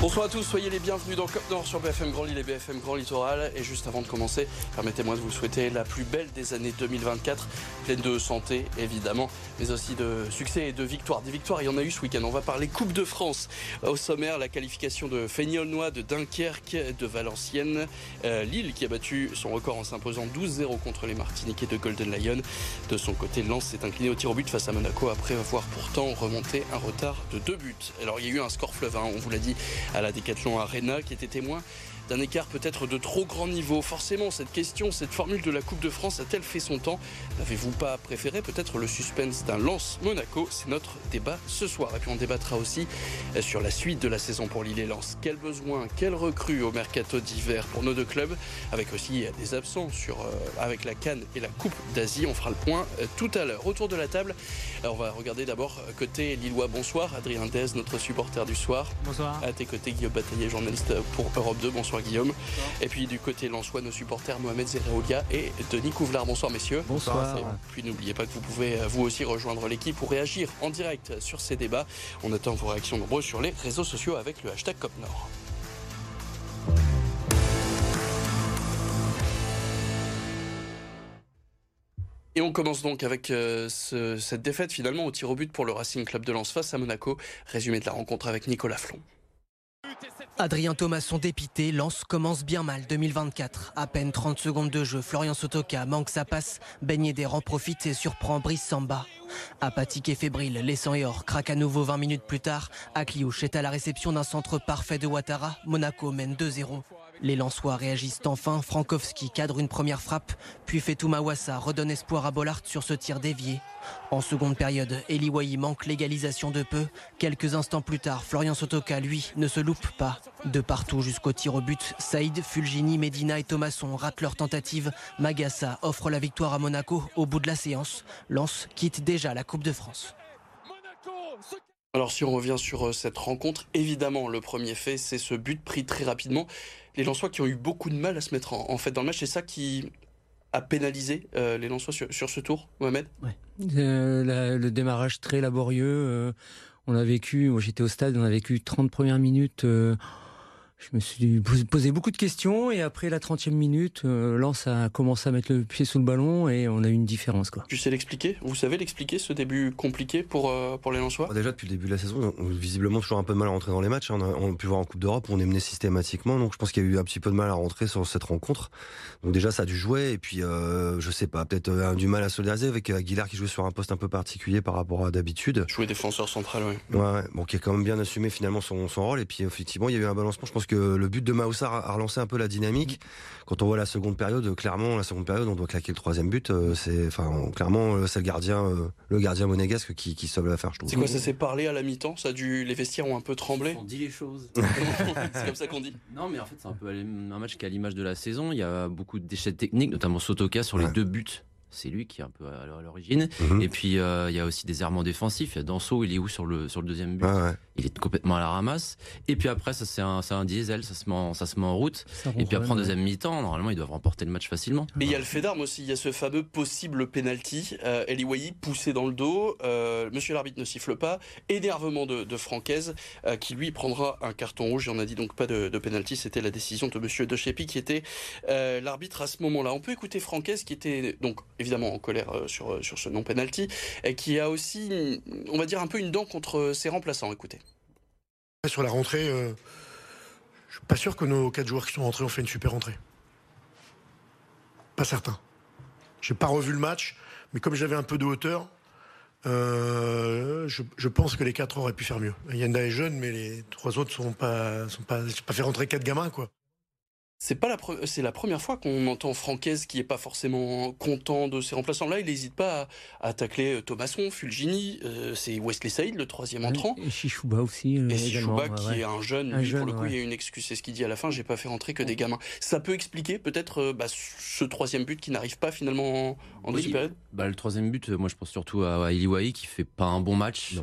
Bonsoir à tous, soyez les bienvenus dans Cop Nord sur BFM Grand Lille et BFM Grand Littoral. Et juste avant de commencer, permettez-moi de vous souhaiter la plus belle des années 2024, pleine de santé évidemment, mais aussi de succès et de victoires. Des victoires, il y en a eu ce week-end. On va parler Coupe de France. Au sommaire, la qualification de Feignolnois, de Dunkerque, de Valenciennes. Euh, Lille qui a battu son record en s'imposant 12-0 contre les Martiniquais de Golden Lion. De son côté, Lens s'est incliné au tir au but face à Monaco après avoir pourtant remonté un retard de deux buts. Alors il y a eu un score fleuve, hein, on vous l'a dit à la Decathlon Arena qui était témoin d'un écart peut-être de trop grand niveau. Forcément, cette question, cette formule de la Coupe de France a-t-elle fait son temps? N'avez-vous pas préféré peut-être le suspense d'un lance Monaco? C'est notre débat ce soir. Et puis on débattra aussi sur la suite de la saison pour Lille et Lens. Quel besoin, quel recrue au mercato d'hiver pour nos deux clubs? Avec aussi des absents sur, euh, avec la Cannes et la Coupe d'Asie. On fera le point euh, tout à l'heure. Autour de la table, Alors, on va regarder d'abord côté Lillois. Bonsoir, Adrien Dez, notre supporter du soir. Bonsoir. À tes côtés, Guillaume Bataillé, journaliste pour Europe 2. Bonsoir. Guillaume. Et puis du côté Lensois, nos supporters Mohamed Zerreolia et Denis Couvlar. Bonsoir messieurs. Bonsoir. Et puis n'oubliez pas que vous pouvez vous aussi rejoindre l'équipe pour réagir en direct sur ces débats. On attend vos réactions nombreuses sur les réseaux sociaux avec le hashtag COPNOR. Et on commence donc avec euh, ce, cette défaite finalement au tir au but pour le Racing Club de Lens face à Monaco. Résumé de la rencontre avec Nicolas Flon. Adrien Thomasson dépité, Lance commence bien mal 2024. À peine 30 secondes de jeu, Florian Sotoka manque sa passe, Beignet des rangs profite et surprend Brice Samba. Apathique et fébrile, laissant Eor craque à nouveau 20 minutes plus tard. Akliouche est à la réception d'un centre parfait de Ouattara. Monaco mène 2-0. Les Lensois réagissent enfin. Frankowski cadre une première frappe, puis Fetou Mawassa redonne espoir à Bollard sur ce tir dévié. En seconde période, Eli manque l'égalisation de peu. Quelques instants plus tard, Florian Sotoka, lui, ne se loupe pas. De partout jusqu'au tir au but, Saïd, Fulgini, Medina et Thomasson ratent leur tentative. Magassa offre la victoire à Monaco au bout de la séance. Lance quitte déjà la Coupe de France. Alors si on revient sur cette rencontre, évidemment le premier fait c'est ce but pris très rapidement. Les Lensois qui ont eu beaucoup de mal à se mettre en, fait dans le match, c'est ça qui a pénalisé euh, les Lensois sur, ce tour, Mohamed? Euh, Le démarrage très laborieux. Euh, on a vécu, j'étais au stade, on a vécu 30 premières minutes je me suis posé beaucoup de questions et après la 30e minute, euh, Lens a commencé à mettre le pied sous le ballon et on a eu une différence. Quoi. Tu sais l'expliquer? Vous savez l'expliquer ce début compliqué pour, euh, pour les Lensois? Déjà depuis le début de la saison, on, visiblement toujours un peu de mal à rentrer dans les matchs. Hein. On, a, pu voir en Coupe d'Europe, on est mené systématiquement, donc je pense qu'il y a eu un petit peu de mal à rentrer sur cette rencontre. Donc déjà ça a dû jouer et puis euh, je sais pas, peut-être euh, du mal à solidariser avec Aguilar qui jouait sur un poste un peu particulier par rapport à d'habitude. Jouer défenseur central, oui. Ouais, ouais, bon qui a quand même bien assumé finalement son, son rôle et puis effectivement il y a eu un balancement. Je pense que le but de Maoussar a relancé un peu la dynamique. Quand on voit la seconde période, clairement, la seconde période, on doit claquer le troisième but. Euh, c'est, enfin, clairement, euh, c'est le gardien, euh, le gardien monégasque qui, qui sauve l'affaire, je trouve. C'est quoi, ça s'est parlé à la mi-temps Ça a dû, les vestiaires ont un peu tremblé. On dit les choses. c'est comme ça qu'on dit. Non, mais en fait, c'est un peu un match qui a l'image de la saison. Il y a beaucoup de déchets techniques, notamment Sotoka sur les deux buts c'est lui qui est un peu à l'origine. Mhm. Et puis euh, il y a aussi des errements défensifs. Il y a Danso, il est où sur le sur le deuxième but? Il est complètement à la ramasse. Et puis après, ça c'est un, un diesel, ça se met en, ça se met en route. et puis après en deuxième mi-temps, normalement ils doivent remporter le match facilement. Mais il y a le fait d'armes aussi. Il y a ce fameux possible penalty. Euh, Eli poussé dans le dos. Euh, monsieur l'arbitre ne siffle pas. Énervement de, de Francaise euh, qui lui prendra un carton rouge. On a dit donc pas de, de penalty. C'était la décision de Monsieur De qui était l'arbitre à ce moment-là. On peut écouter Francaise qui était donc évidemment en colère euh, sur, euh, sur ce non-penalty, et qui a aussi, on va dire, un peu une dent contre ses remplaçants. Écoutez. Sur la rentrée, euh, je suis pas sûr que nos quatre joueurs qui sont rentrés ont fait une super rentrée. Pas certain. J'ai pas revu le match, mais comme j'avais un peu de hauteur, je, pense que les quatre auraient pu faire mieux. Yanda est jeune, mais les trois autres sont pas, sont pas, pas fait rentrer quatre gamins, quoi. C'est pas la c'est la première fois qu'on entend Francaise qui est pas forcément content de ses remplaçants. Là, il n'hésite pas à, tacler euh, Thomasson, Fulgini, euh, c'est Wesley Saïd, le troisième entrant. Et Chichouba aussi. Euh, et Chichouba qui est un jeune. lui, pour le coup, il y a une excuse. C'est ce qu'il dit à la fin. J'ai pas fait rentrer que des gamins. Ça peut expliquer peut-être bah, ce troisième but qui n'arrive pas finalement en, deuxième période. Bah, le troisième but, moi je pense surtout à, à Iliwaï qui fait pas un bon match.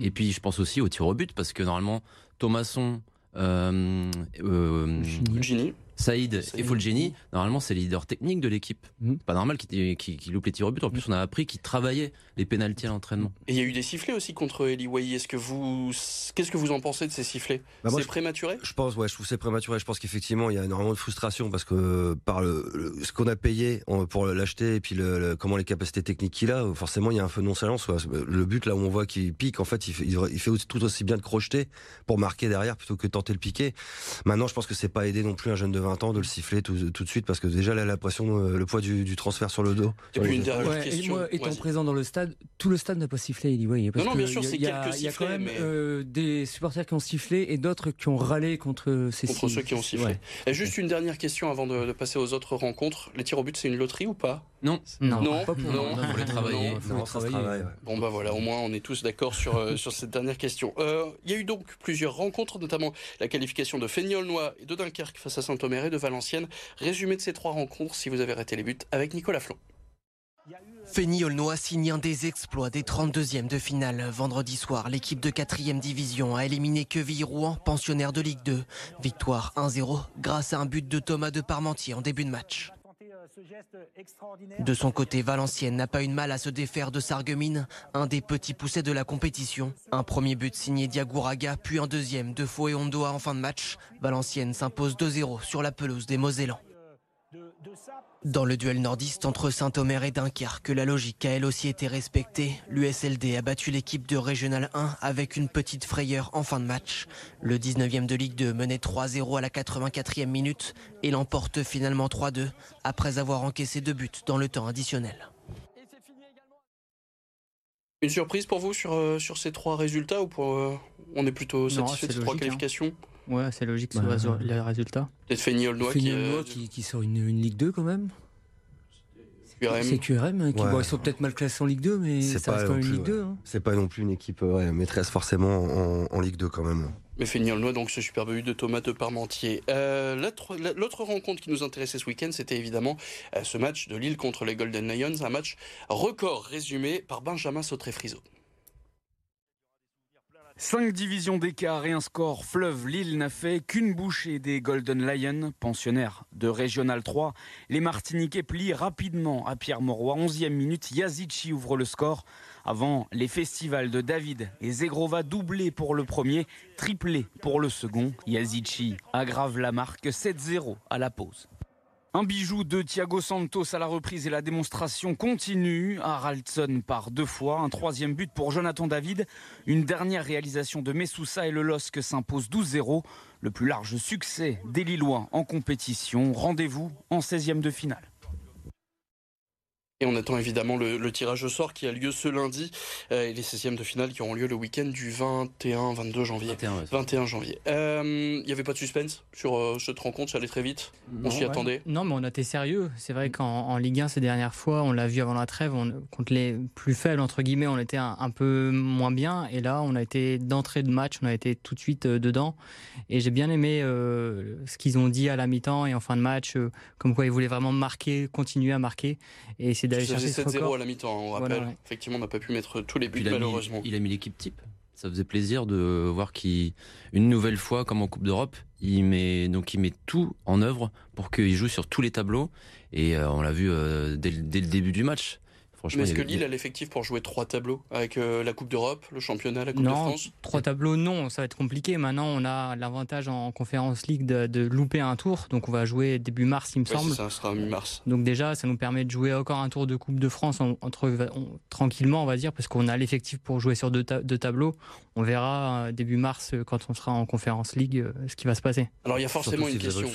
Et puis je pense aussi au tir au but parce que normalement Thomasson, Fulgini Saïd, et Fulgeni, normalement c'est les leaders techniques de l'équipe. Mmh. Pas normal qu'ils qu loupent les tirs au but. En plus, on a appris qu'ils travaillaient les pénalties à l'entraînement. Et il y a eu des sifflets aussi contre Eli Wahi. Est-ce que vous, qu'est-ce que vous en pensez de ces sifflets bah C'est prématuré? Je pense, ouais, je trouve c'est prématuré. Je pense qu'effectivement, il y a énormément de frustration parce que par le, ce qu'on a payé pour l'acheter et puis le, comment les capacités techniques qu'il a, forcément, il y a un feu de nonchalance. Le but là où on voit qu'il pique, en fait, il fait, il fait tout aussi bien de crocheter pour marquer derrière plutôt que tenter le piquer. Maintenant, je pense que c'est pas aider non plus un jeune de 20 ans de le siffler tout, de suite parce que déjà là, la pression, euh, le poids du, transfert sur le dos. Et puis une dernière question. moi, étant présent dans le stade, tout le stade n'a pas sifflé. Il dit, parce non, bien sûr, c'est quelques Il y a quand même euh, des supporters qui ont sifflé et d'autres qui ont râlé contre ces Contre ceux qui ont sifflé. Et juste une dernière question avant de, passer aux autres rencontres. Les tirs au but, c'est une loterie ou pas? Non. Non. Non. Pas pour non. Faut les travailler. Non, travailler. Bon bah voilà, au moins on est tous d'accord sur euh, sur cette dernière question. Il y a eu donc plusieurs rencontres, notamment la qualification de Feignolnois et de Dunkerque face à Saint-Omer et de Valenciennes. Résumé de ces trois rencontres, si vous avez raté les buts, avec Nicolas Flon. Fény-Aulnois signe un des exploits des 32e de finale. Vendredi soir, l'équipe de 4e division a éliminé Queville-Rouen, pensionnaire de Ligue 2. Victoire 1-0 grâce à un but de Thomas de Parmentier en début de match. De son côté, Valenciennes n'a pas eu de mal à se défaire de Sarguemines, un des petits poussets de la compétition. Un premier but signé Diagouraga, puis un deuxième de et Ondoa en fin de match. Valenciennes s'impose 2-0 sur la pelouse des Mosellans. Dans le duel nordiste entre Saint-Omer et Dunkerque, la logique a elle aussi été respectée. L'USLD a battu l'équipe de Régional 1 avec une petite frayeur en fin de match. Le 19e de Ligue 2 menait 3-0 à la 84e minute et l'emporte finalement 3-2 après avoir encaissé deux buts dans le temps additionnel. Une surprise pour vous sur, euh, sur ces trois résultats ou pour, euh, on est plutôt satisfait de ces trois hein. Ouais, c'est logique bah, sur les résultats. Peut-être Feigny-Aulnois qui, euh, qui, qui, sort une, une, Ligue 2 quand même. C'est QRM hein, qui ils sont peut-être mal classés en Ligue 2, mais ça reste quand même une Ligue 2. Hein. C'est pas non plus une équipe ouais, maîtresse forcément en, en, Ligue 2 quand même. Mais Feigny-Aulnois, donc ce superbe but de Thomas de Parmentier. Euh, L'autre rencontre qui nous intéressait ce week-end, c'était évidemment euh, ce match de Lille contre les Golden Lions, un match record résumé par Benjamin Sautré-Friso. Cinq divisions d'écart et un score fleuve. Lille n'a fait qu'une bouchée des Golden Lions, pensionnaires de Régional 3. Les Martiniquais plient rapidement à Pierre Mauroy. 11e minute, Yazici ouvre le score. Avant les festivals de David et Zegrova doublé pour le premier, triplé pour le second. Yazici aggrave la marque 7-0 à la pause. Un bijou de Thiago Santos à la reprise et la démonstration continue. Haraldson par deux fois. Un troisième but pour Jonathan David. Une dernière réalisation de Messoussa et le LOSC s'impose 12-0. Le plus large succès des Lillois en compétition. Rendez-vous en 16e de finale. Et on attend évidemment le, tirage au sort qui a lieu ce lundi euh, et les 16e de finale qui auront lieu le week-end du 21-22 janvier. 21, janvier. Il euh, n'y avait pas de suspense sur euh, cette rencontre, ça allait très vite? on s'y attendait? Non, mais on a été sérieux. C'est vrai qu'en Ligue 1 ces dernières fois, on l'a vu avant la trêve, on, contre les plus faibles entre guillemets, on était un, peu moins bien. Et là, on a été d'entrée de match, on a été tout de suite dedans. Et j'ai bien aimé ce qu'ils ont dit à la mi-temps et en fin de match, comme quoi ils voulaient vraiment marquer, continuer à marquer. Et c'est d'aller chercher 7-0 à la mi-temps, on rappelle. Effectivement, on n'a pas pu mettre tous les buts, malheureusement. il a mis l'équipe type. Ça faisait plaisir de voir qu'une nouvelle fois, comme en Coupe d'Europe, il met donc il met tout en œuvre pour qu'il joue sur tous les tableaux. Et euh, on l'a vu euh, dès, dès, le début du match. Mais est-ce que Lille a l'effectif pour jouer trois tableaux avec euh, la Coupe d'Europe, le championnat, la Coupe de France Trois tableaux, non, ça va être compliqué. Maintenant, on a l'avantage en Conférence League de, louper un tour, donc on va jouer début mars, il me semble. Ça sera mi-mars. Donc déjà, ça nous permet de jouer encore un tour de Coupe de France entre, tranquillement, on va dire, parce qu'on a l'effectif pour jouer sur deux, tableaux. On verra euh, début mars, euh, quand on sera en Conférence League, ce qui va se passer. Alors il y a forcément une question.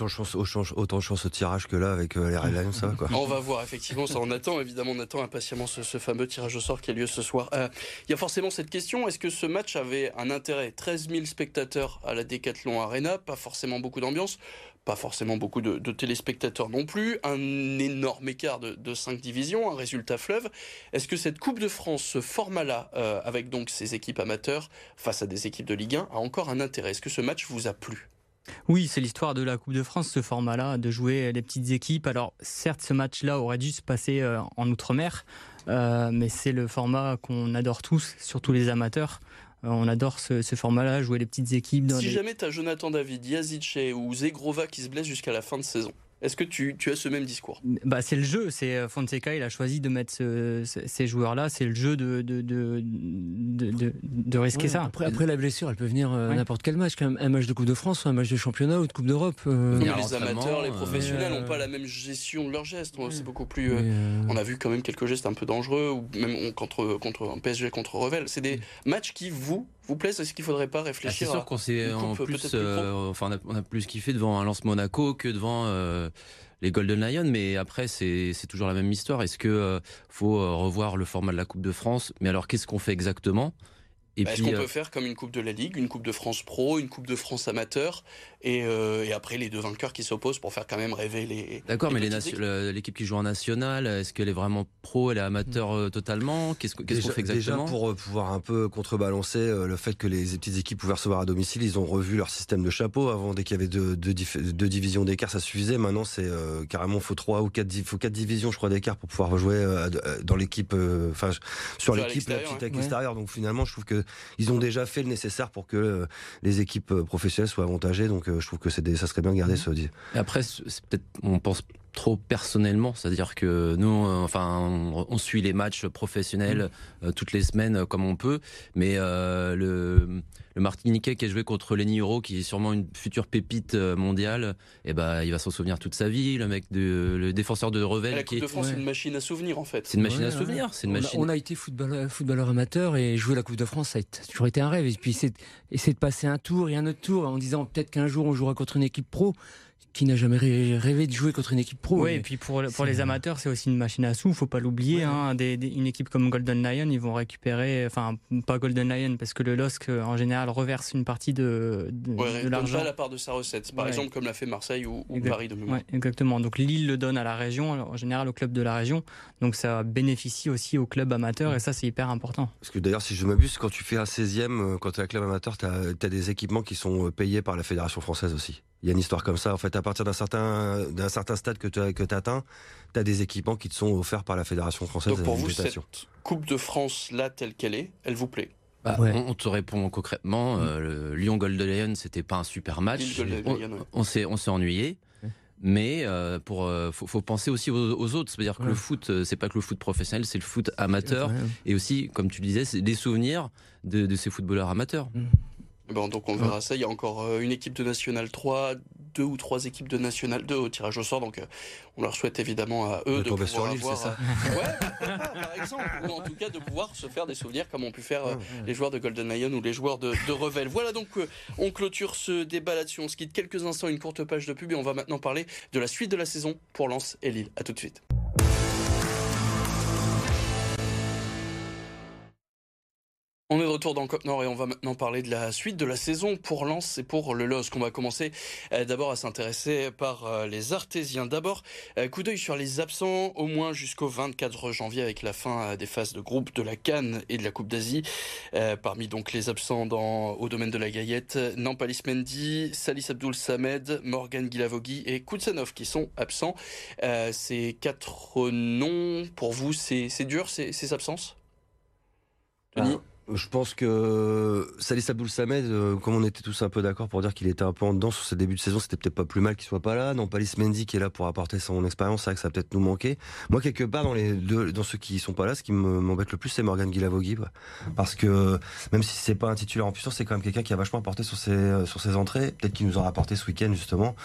autant de chance au tirage que là avec les Lions, ça quoi. On va voir effectivement, ça on attend évidemment, on attend impatiemment ce, ce fameux tirage au sort qui a lieu ce soir. Euh, il y a forcément cette question est-ce que ce match avait un intérêt? 13 000 spectateurs à la Decathlon Arena, pas forcément beaucoup d'ambiance, pas forcément beaucoup de, téléspectateurs non plus, un énorme écart de, 5 divisions, un résultat fleuve. Est-ce que cette Coupe de France, ce format-là, euh, avec donc ces équipes amateurs face à des équipes de Ligue 1, a encore un intérêt? Est-ce que ce match vous a plu? Oui, c'est l'histoire de la Coupe de France, ce format-là, de jouer les petites équipes. Alors, certes, ce match-là aurait dû se passer euh, en Outre-mer, euh, mais c'est le format qu'on adore tous, surtout les amateurs. on adore ce, format-là, jouer les petites équipes. si jamais tu as Jonathan David, Yazice ou Zegrova qui se blesse jusqu'à la fin de saison, est-ce que tu, as ce même discours? Bah, C'est le jeu. C'est euh, Fonseca, il a choisi de mettre ces joueurs-là. C'est le jeu de, de, de, de, risquer ça. Après, après, la blessure, elle peut venir euh, n'importe quel match. Quand même, un match de Coupe de France, un match de championnat ou de Coupe d'Europe. Euh. les amateurs, les professionnels n'ont pas la même gestion de leurs gestes. C'est beaucoup plus. On a vu quand même quelques gestes un peu dangereux, ou même contre, contre un PSG contre Revel. C'est des matchs qui, vous, vous plaisent Est-ce qu'il ne faudrait pas réfléchir ah, C'est sûr qu'on s'est en plus, enfin, on a, plus kiffé devant un Lance Monaco que devant les Golden Lions, mais après c'est toujours la même histoire. Est-ce que euh, faut euh, revoir le format de la Coupe de France? Mais alors qu'est-ce qu'on fait exactement? Bah, Est-ce qu'on euh, peut faire comme une Coupe de la Ligue, une Coupe de France Pro, une Coupe de France Amateur, et, euh, et après les deux vainqueurs qui s'opposent pour faire quand même rêver les. D'accord, mais l'équipe qui joue en national, est-ce qu'elle est vraiment pro, elle est amateur euh, totalement? Qu'est-ce qu'on fait exactement? Déjà pour pouvoir un peu contrebalancer le fait que les petites équipes pouvaient recevoir à domicile, ils ont revu leur système de chapeau. Avant, dès qu'il y avait deux, deux, deux divisions d'écart, ça suffisait. Maintenant, c'est carrément faut trois ou quatre, faut quatre divisions, je crois, d'écart pour pouvoir jouer dans l'équipe, enfin sur l'équipe la petite avec l'extérieur. Donc finalement, je trouve que ils ont déjà fait le nécessaire pour que euh, les équipes euh, professionnelles soient avantagées. Donc euh, je trouve que c'est ça serait bien de garder ce. Après, c'est peut-être on pense trop personnellement, c'est-à-dire que nous, enfin, on, suit les matchs professionnels toutes les semaines comme on peut, mais le le Martiniquais qui a joué contre Lenny Euro, qui est sûrement une future pépite euh, mondiale, et eh ben il va s'en souvenir toute sa vie. Le mec de, le défenseur de Revel. La Coupe de France, c'est une machine à souvenir en fait. C'est une machine à souvenir. C'est une on, machine. A, on a été footballeur, footballeur amateur et jouer la Coupe de France, ça a toujours été un rêve. Et puis essayer de passer un tour et un autre tour en disant peut-être qu'un jour on jouera contre une équipe pro qui n'a jamais rêvé de jouer contre une équipe pro. Oui, et puis pour, pour les amateurs, c'est aussi une machine à sous, faut pas l'oublier. Hein, une équipe comme Golden Lion, ils vont récupérer, enfin pas Golden Lion, parce que le LOSC en général reverse une partie de, de, l'argent. à la part de sa recette, par exemple comme l'a fait Marseille ou, Paris de exactement, donc Lille le donne à la région, en général au club de la région, donc ça bénéficie aussi au club amateur et ça c'est hyper important. Parce que d'ailleurs, si je m'abuse, quand tu fais un 16e, euh, quand tu es un club amateur, tu as, as des équipements qui sont euh, payés par la Fédération française aussi. Il y a une histoire comme ça. En fait, à partir d'un certain, d'un certain stade que tu que atteins, tu as des équipements qui te sont offerts par la Fédération française Donc pour vous, cette Coupe de France, là, telle qu'elle est, elle vous plaît? Bah, on, te répond concrètement. Euh, le Lyon Golden Lion, c'était pas un super match. On, s'est on s'est ennuyé. Mais euh, pour euh, faut, penser aussi aux, autres, c'est-à-dire que le foot, c'est pas que le foot professionnel, c'est le foot amateur et aussi, comme tu le disais, c'est des souvenirs de, ces footballeurs amateurs. Mm. Bon, donc on verra ça. Il y a encore euh, une équipe de National 3, deux ou trois équipes de National 2 au tirage au sort. Donc euh, on leur souhaite évidemment à eux de, pouvoir sur avoir, ça euh, ouais, par exemple, ou en tout cas de pouvoir se faire des souvenirs comme ont pu faire les joueurs de Golden Lion ou les joueurs de, de Revel. Voilà donc on clôture ce débat là-dessus. On se quitte quelques instants, une courte page de pub et on va maintenant parler de la suite de la saison pour Lens et Lille. À tout de suite. On est de retour dans Cop Nord et on va maintenant parler de la suite de la saison pour Lens et pour le LOSC. On va commencer euh, d'abord à s'intéresser par euh, les Artésiens. D'abord, euh, coup d'œil sur les absents, au moins jusqu'au 24 janvier avec la fin des phases de groupe de la Cannes et de la Coupe d'Asie. Parmi donc les absents dans, au domaine de la Gaillette, Nampalis Mendy, Salis Abdoul Samed, Morgan Gilavogui et Koutsanov qui sont absents. ces quatre noms, pour vous, c'est dur ces, absences? Je pense que Salis Abdoul Samed, euh, comme on était tous un peu d'accord pour dire qu'il était un peu en dedans sur ses débuts de saison, c'était peut-être pas plus mal qu'il soit pas là. Non, Palis Mendy qui est là pour apporter son expérience, c'est vrai que ça peut-être nous manquer. Moi, quelque part, dans les deux, dans ceux qui sont pas là, ce qui m'embête le plus, c'est Morgan Guilavogui, parce que même si c'est pas un titulaire en puissance, c'est quand même quelqu'un qui a vachement apporté sur ses euh, sur ses entrées. Peut-être qu'il nous aura apporté ce week-end justement.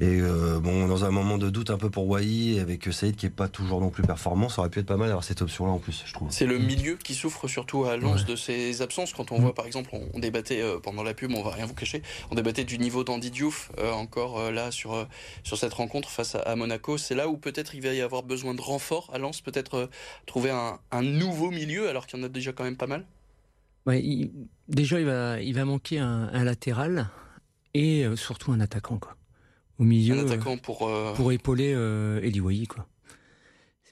Et euh, bon, dans un moment de doute un peu pour Wai, avec Saïd qui est pas toujours non plus performant, ça aurait pu être pas mal d'avoir cette option-là en plus, je trouve. C'est le milieu qui souffre surtout à Lens de ses absences. Quand on mm. voit par exemple, on, débattait euh, pendant la pub, on va rien vous cacher, on débattait du niveau d'Andy Diouf euh, encore euh, là sur, sur cette rencontre face à, Monaco. C'est là où peut-être il va y avoir besoin de renfort à Lens, peut-être trouver un, nouveau milieu alors qu'il y en a déjà quand même pas mal. Ouais, déjà il va, il va manquer un, latéral et surtout un attaquant quoi. Au milieu. Un attaquant pour pour épauler Eli quoi.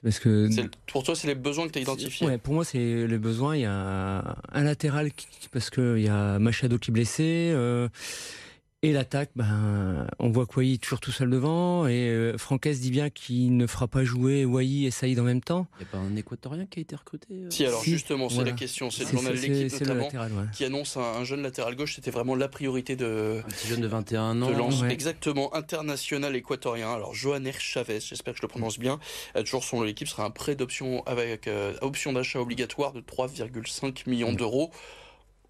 Parce que pour toi, c'est les besoins que tu as identifiés. Ouais, pour moi, c'est les besoins. Il y a un latéral parce que il y a Machado qui est blessé. Euh, Et l'attaque, ben, on voit que est toujours tout seul devant. Et euh, Franquès dit bien qu'il ne fera pas jouer Wai et Saïd en même temps. Il n'y a pas un équatorien qui a été recruté euh Si, alors justement, c'est la question. C'est le journal L'équipe notamment qui annonce un, jeune latéral gauche. C'était vraiment la priorité de. Un petit jeune de 21 ans. De Exactement, international équatorien. Alors, Johanner Chavez, j'espère que je le prononce bien. toujours son l'équipe sera un prêt d'option avec euh, option d'achat obligatoire de 3,5 millions d'euros.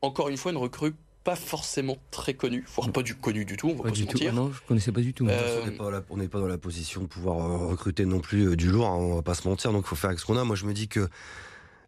Encore une fois, une recrue pas forcément très connu, voire pas du connu du tout, on va pas, se mentir. Ah non, je connaissais pas du tout. Euh, on n'est pas, dans la position de pouvoir euh, recruter non plus euh, du lourd, hein, on va pas se mentir, donc il faut faire avec ce qu'on a. Moi je me dis que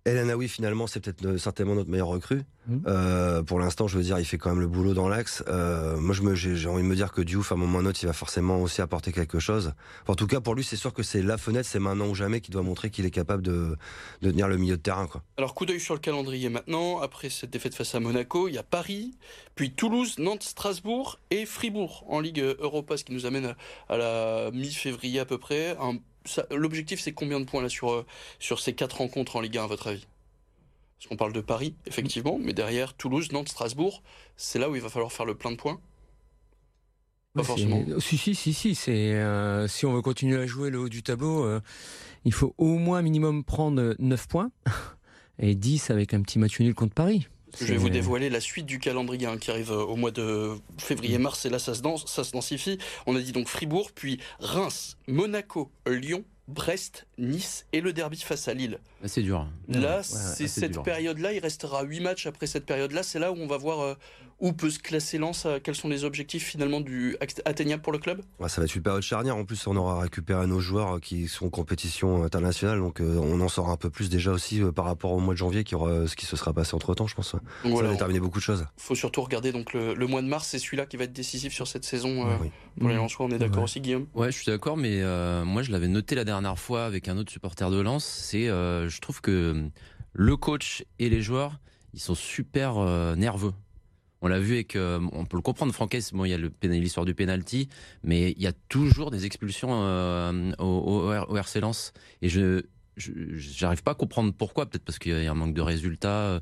El oui finalement, c'est peut-être certainement notre meilleur recrue. Mmh. Euh, pour l'instant, je veux dire, il fait quand même le boulot dans l'axe. Euh, moi, j'ai envie de me dire que Diouf, à un moment ou un autre, il va forcément aussi apporter quelque chose. en tout cas, pour lui, c'est sûr que c'est la fenêtre, c'est maintenant ou jamais qu'il doit montrer qu'il est capable de, de, tenir le milieu de terrain. Quoi. Alors, coup d'œil sur le calendrier maintenant. Après cette défaite face à Monaco, il y a Paris, puis Toulouse, Nantes, Strasbourg et Fribourg en Ligue Europa, ce qui nous amène à, la mi-février à peu près. Un L'objectif, c'est combien de points là sur, euh, sur ces quatre rencontres en Ligue 1, à votre avis? Parce qu'on parle de Paris, effectivement, mais derrière Toulouse, Nantes, Strasbourg, c'est là où il va falloir faire le plein de points? Pas forcément. Si, si, si, si. C'est, euh, si on veut continuer à jouer le haut du tableau, euh, il faut au moins minimum prendre 9 points et 10 avec un petit match nul contre Paris. Je vais vous dévoiler la suite du calendrier hein, qui arrive euh, au mois de février-mars et là ça se, danse, ça se densifie. On a dit donc Fribourg, puis Reims, Monaco, Lyon, Brest, Nice et le derby face à Lille. C'est dur. Hein. Là, c'est cette période-là, il restera 8 matchs après cette période-là. C'est là où on va voir euh, où peut se classer Lens euh, Quels sont les objectifs finalement du atteignables pour le club? Ça va être une période charnière. En plus, on aura récupéré nos joueurs qui sont en compétition internationale, donc euh, on en saura un peu plus déjà aussi euh, par rapport au mois de janvier, qui aura, ce qui se sera passé entre temps, je pense. ça va déterminer beaucoup de choses. Il faut surtout regarder donc le, mois de mars, c'est celui-là qui va être décisif sur cette saison pour les Lensois. On est d'accord aussi, Guillaume? Ouais, je suis d'accord, mais moi je l'avais noté la dernière fois avec un autre supporter de Lens. C'est, je trouve que le coach et les joueurs, ils sont super nerveux. On l'a vu avec, euh, on peut le comprendre, Franquès, bon, il y a l'histoire du penalty, mais il y a toujours des expulsions euh, au, au, RC Lens. Et je, j'arrive pas à comprendre pourquoi. Peut-être parce qu'il y a un manque de résultats.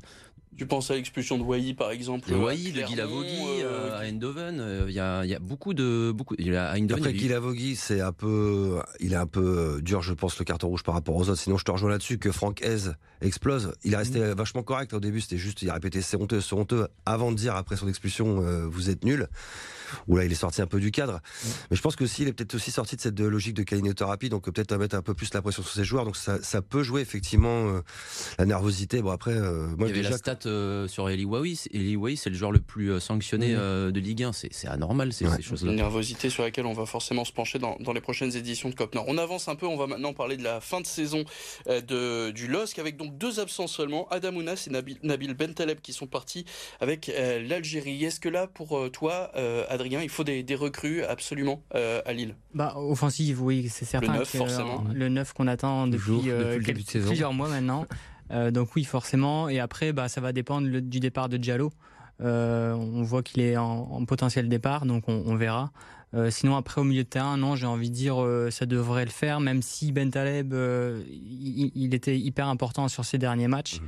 Tu penses à l'expulsion de Wai par exemple De Wai, de Guilavogui, euh, à Eindhoven. Il y, a, y, a, beaucoup de. Beaucoup, il a, Eindhoven, Après, Guilavogui, c'est un peu. Il est un peu dur, je pense, le carton rouge par rapport aux autres. Sinon, je te rejoins là-dessus que Franck Hez explose. Il est resté mm. vachement correct au début. C'était juste, il a répété c'est honteux, c'est honteux, avant de dire après son expulsion, euh, vous êtes nul où là il est sorti un peu du cadre. Mais je pense que il est peut-être aussi sorti de cette logique de calinothérapie, donc peut-être à mettre un peu plus la pression sur ses joueurs. Donc ça, ça peut jouer effectivement euh, la nervosité. Bon après, euh, moi il y avait la stat euh, sur Eli Wawi. Eli Wawi, c'est le joueur le plus sanctionné de Ligue 1. C'est anormal ces, ces choses-là. Une nervosité sur laquelle on va forcément se pencher dans, dans les prochaines éditions de Cop Nord. On avance un peu. On va maintenant parler de la fin de saison de, du LOSC avec donc deux absents seulement, Adam Ounas et Nabil, Nabil Bentaleb qui sont partis avec l'Algérie. Est-ce que là pour toi, Adrien il faut des, recrues absolument euh, à Lille. Bah, offensive, oui, c'est certain. Le 9, forcément. Le 9 qu'on attend depuis, euh, plusieurs mois maintenant. Euh, donc oui, forcément. Et après, bah, ça va dépendre du départ de Diallo. on voit qu'il est en, potentiel départ, donc on, verra. sinon, après, au milieu de terrain, non, j'ai envie de dire, ça devrait le faire, même si Ben Taleb, il, était hyper important sur ses derniers matchs. Mmh.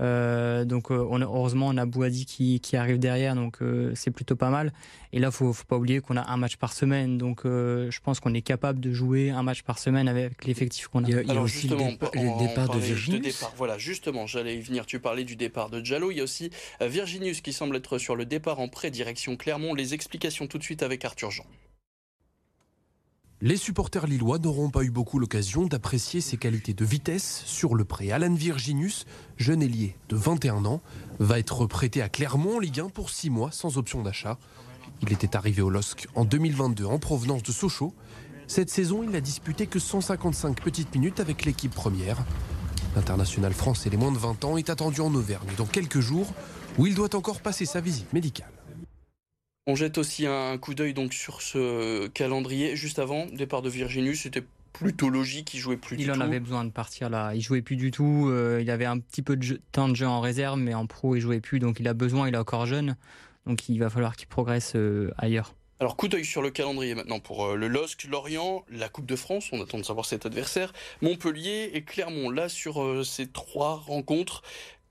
Euh, donc euh, on a, heureusement on a Bouadi qui, qui arrive derrière, donc euh, c'est plutôt pas mal. Et là, faut, faut pas oublier qu'on a un match par semaine, donc je pense qu'on est capable de jouer un match par semaine avec l'effectif qu'on a. Il y a, aussi le, départ de Virginius. voilà, justement, j'allais y venir. Tu parlais du départ de Jallo. Il y a aussi Virginius qui semble être sur le départ en pré direction Clermont. Les explications tout de suite avec Arthur Jean. Les supporters lillois n'auront pas eu beaucoup l'occasion d'apprécier ses qualités de vitesse sur le pré. Alan Virginius, jeune ailier de 21 ans, va être prêté à Clermont en Ligue 1 pour 6 mois sans option d'achat. Il était arrivé au LOSC en 2022 en provenance de Sochaux. Cette saison, il n'a disputé que 155 petites minutes avec l'équipe première. L'international français les moins de 20 ans est attendu en Auvergne dans quelques jours où il doit encore passer sa visite médicale. On jette aussi un coup d'œil donc sur ce calendrier. Juste avant, départ de Virginius, c'était plutôt logique, il jouait plus il du tout. Il en avait besoin de partir là, il jouait plus du tout, euh, il avait un petit peu de temps de jeu en réserve, mais en pro il jouait plus, donc il a besoin, il est encore jeune, donc il va falloir qu'il progresse euh, ailleurs. Alors coup d'œil sur le calendrier maintenant pour euh, le LOSC, Lorient, la Coupe de France, on attend de savoir cet adversaire, Montpellier et Clermont. Là sur ces trois rencontres,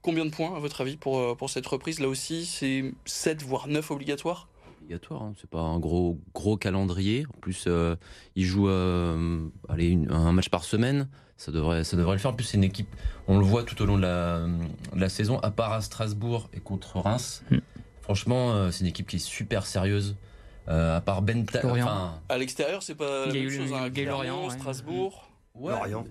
combien de points à votre avis pour, pour cette reprise? Là aussi c'est 7 voire 9 obligatoires? Obligatoire. Hein. C'est pas un gros gros calendrier. En plus, euh, il joue euh, allez, un match par semaine. Ça devrait, ça devrait le faire. En plus, c'est une équipe, on le voit tout au long de la, la saison, à part à Strasbourg et contre Reims. Hmm. Franchement, euh, c'est une équipe qui est super sérieuse. à part Ben enfin, À l'extérieur, c'est pas la même chose. Hein. Lorient, Lorient.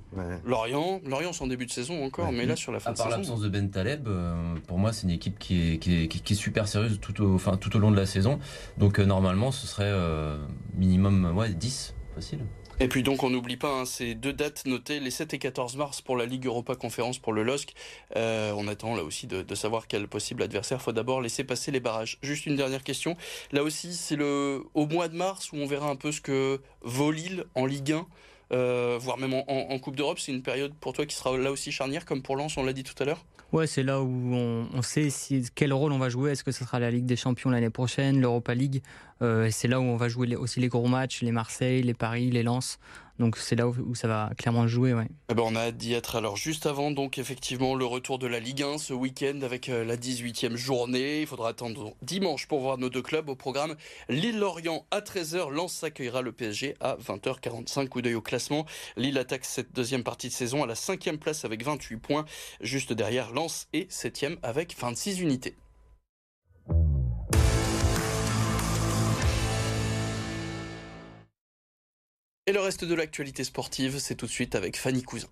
Lorient. Lorient, c'est en début de saison encore, mais là, sur la fin à part l'absence de Ben Taleb, euh, pour moi, c'est une équipe qui est, qui est, qui est, super sérieuse tout au, enfin, tout au long de la saison. Donc, euh, normalement, ce serait euh, minimum ouais, 10, facile. Et puis donc on n'oublie pas hein, ces deux dates notées, les 7 et 14 mars pour la Ligue Europa Conférence pour le LOSC. on attend là aussi de, de savoir quel possible adversaire. Il faut d'abord laisser passer les barrages. Juste une dernière question. Là aussi, c'est le au mois de mars où on verra un peu ce que vaut Lille en Ligue 1. Euh, voire même en, Coupe d'Europe, c'est une période pour toi qui sera là aussi charnière, comme pour Lens, on l'a dit tout à l'heure Ouais, c'est là où on, sait quel rôle on va jouer. Est-ce que ce sera la Ligue des Champions l'année prochaine, l'Europa League? Euh, C'est là où on va jouer aussi les gros matchs, les Marseille, les Paris, les Lens. Donc c'est là où, ça va clairement jouer. Ouais. Eh ben on a d'y être. Alors juste avant, donc effectivement, le retour de la Ligue 1 ce week-end avec euh, la 18e journée. Il faudra attendre dimanche pour voir nos deux clubs au programme. Lille-Lorient à 13h. Lens s'accueillera le PSG à 20h45. Coup d'œil au classement. Lille attaque cette deuxième partie de saison à la cinquième place avec 28 points. Juste derrière, Lens est septième avec 26 unités. Et le reste de l'actualité sportive, c'est tout de suite avec Fanny Cousin.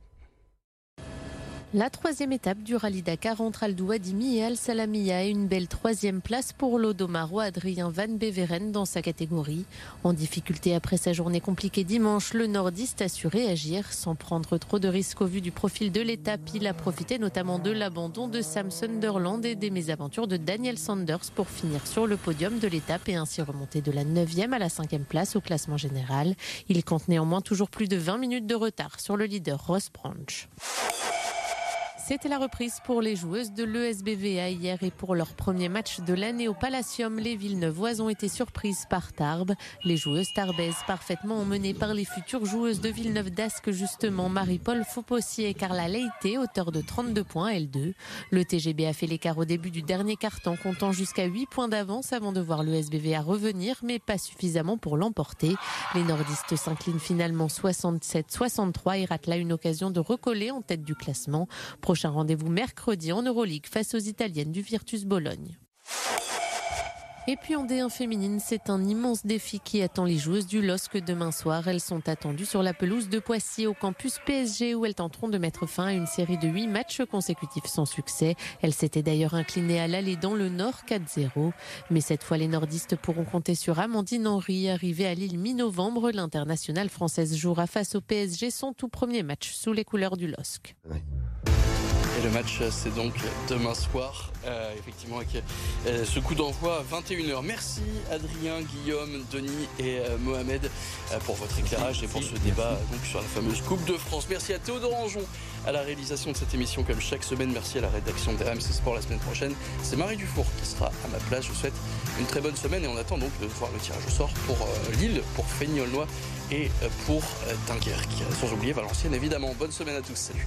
La troisième étape du rallye Dakar entre Aldouadimi et Al Salamia une belle troisième place pour l'Odomaro Adrien Van Beveren dans sa catégorie. En difficulté après sa journée compliquée dimanche, le nordiste a su réagir sans prendre trop de risques au vu du profil de l'étape. Il a profité notamment de l'abandon de Sam Sunderland et des mésaventures de Daniel Sanders pour finir sur le podium de l'étape et ainsi remonter de la 9e à la 5e place au classement général. Il compte néanmoins toujours plus de 20 minutes de retard sur le leader Ross Branch. C'était la reprise pour les joueuses de l'ESBVA hier et pour leur premier match de l'année au Palacium, les Villeneuvoises ont été surprises par Tarbes. Les joueuses tarbaises parfaitement emmenées par les futures joueuses de Villeneuve d'Ascq justement Marie-Paul Faupossier et Carla Leite, auteur de 32 points L2. Le TGB a fait l'écart au début du dernier quart-temps, comptant jusqu'à 8 points d'avance avant de voir l'ESBVA revenir, mais pas suffisamment pour l'emporter. Les nordistes s'inclinent finalement 67-63 et ratent là une occasion de recoller en tête du classement. Rendez-vous mercredi en Euroleague face aux Italiennes du Virtus Bologne. Et puis en D1 féminine, c'est un immense défi qui attend les joueuses du LOSC demain soir. Elles sont attendues sur la pelouse de Poissy au campus PSG où elles tenteront de mettre fin à une série de 8 matchs consécutifs sans succès. Elles s'étaient d'ailleurs inclinées à l'aller dans le Nord 4-0. Mais cette fois, les nordistes pourront compter sur Amandine Henry. Arrivée à Lille mi-novembre, l'internationale française jouera face au PSG son tout premier match sous les couleurs du LOSC. Et le match, c'est donc demain soir, euh, effectivement, avec euh, ce coup d'envoi à 21h. Merci Adrien, Guillaume, Denis et euh, Mohamed pour votre éclairage et pour ce débat donc, sur la fameuse Coupe de France. Merci à Théodore Anjon à la réalisation de cette émission, comme chaque semaine. Merci à la rédaction d'RMC Sport la semaine prochaine. C'est Marie Dufour qui sera à ma place. Je vous souhaite une très bonne semaine et on attend donc de voir le tirage au sort pour Lille, pour Fény-Aulnois et pour Dunkerque. Sans oublier Valenciennes, évidemment. Bonne semaine à tous. Salut.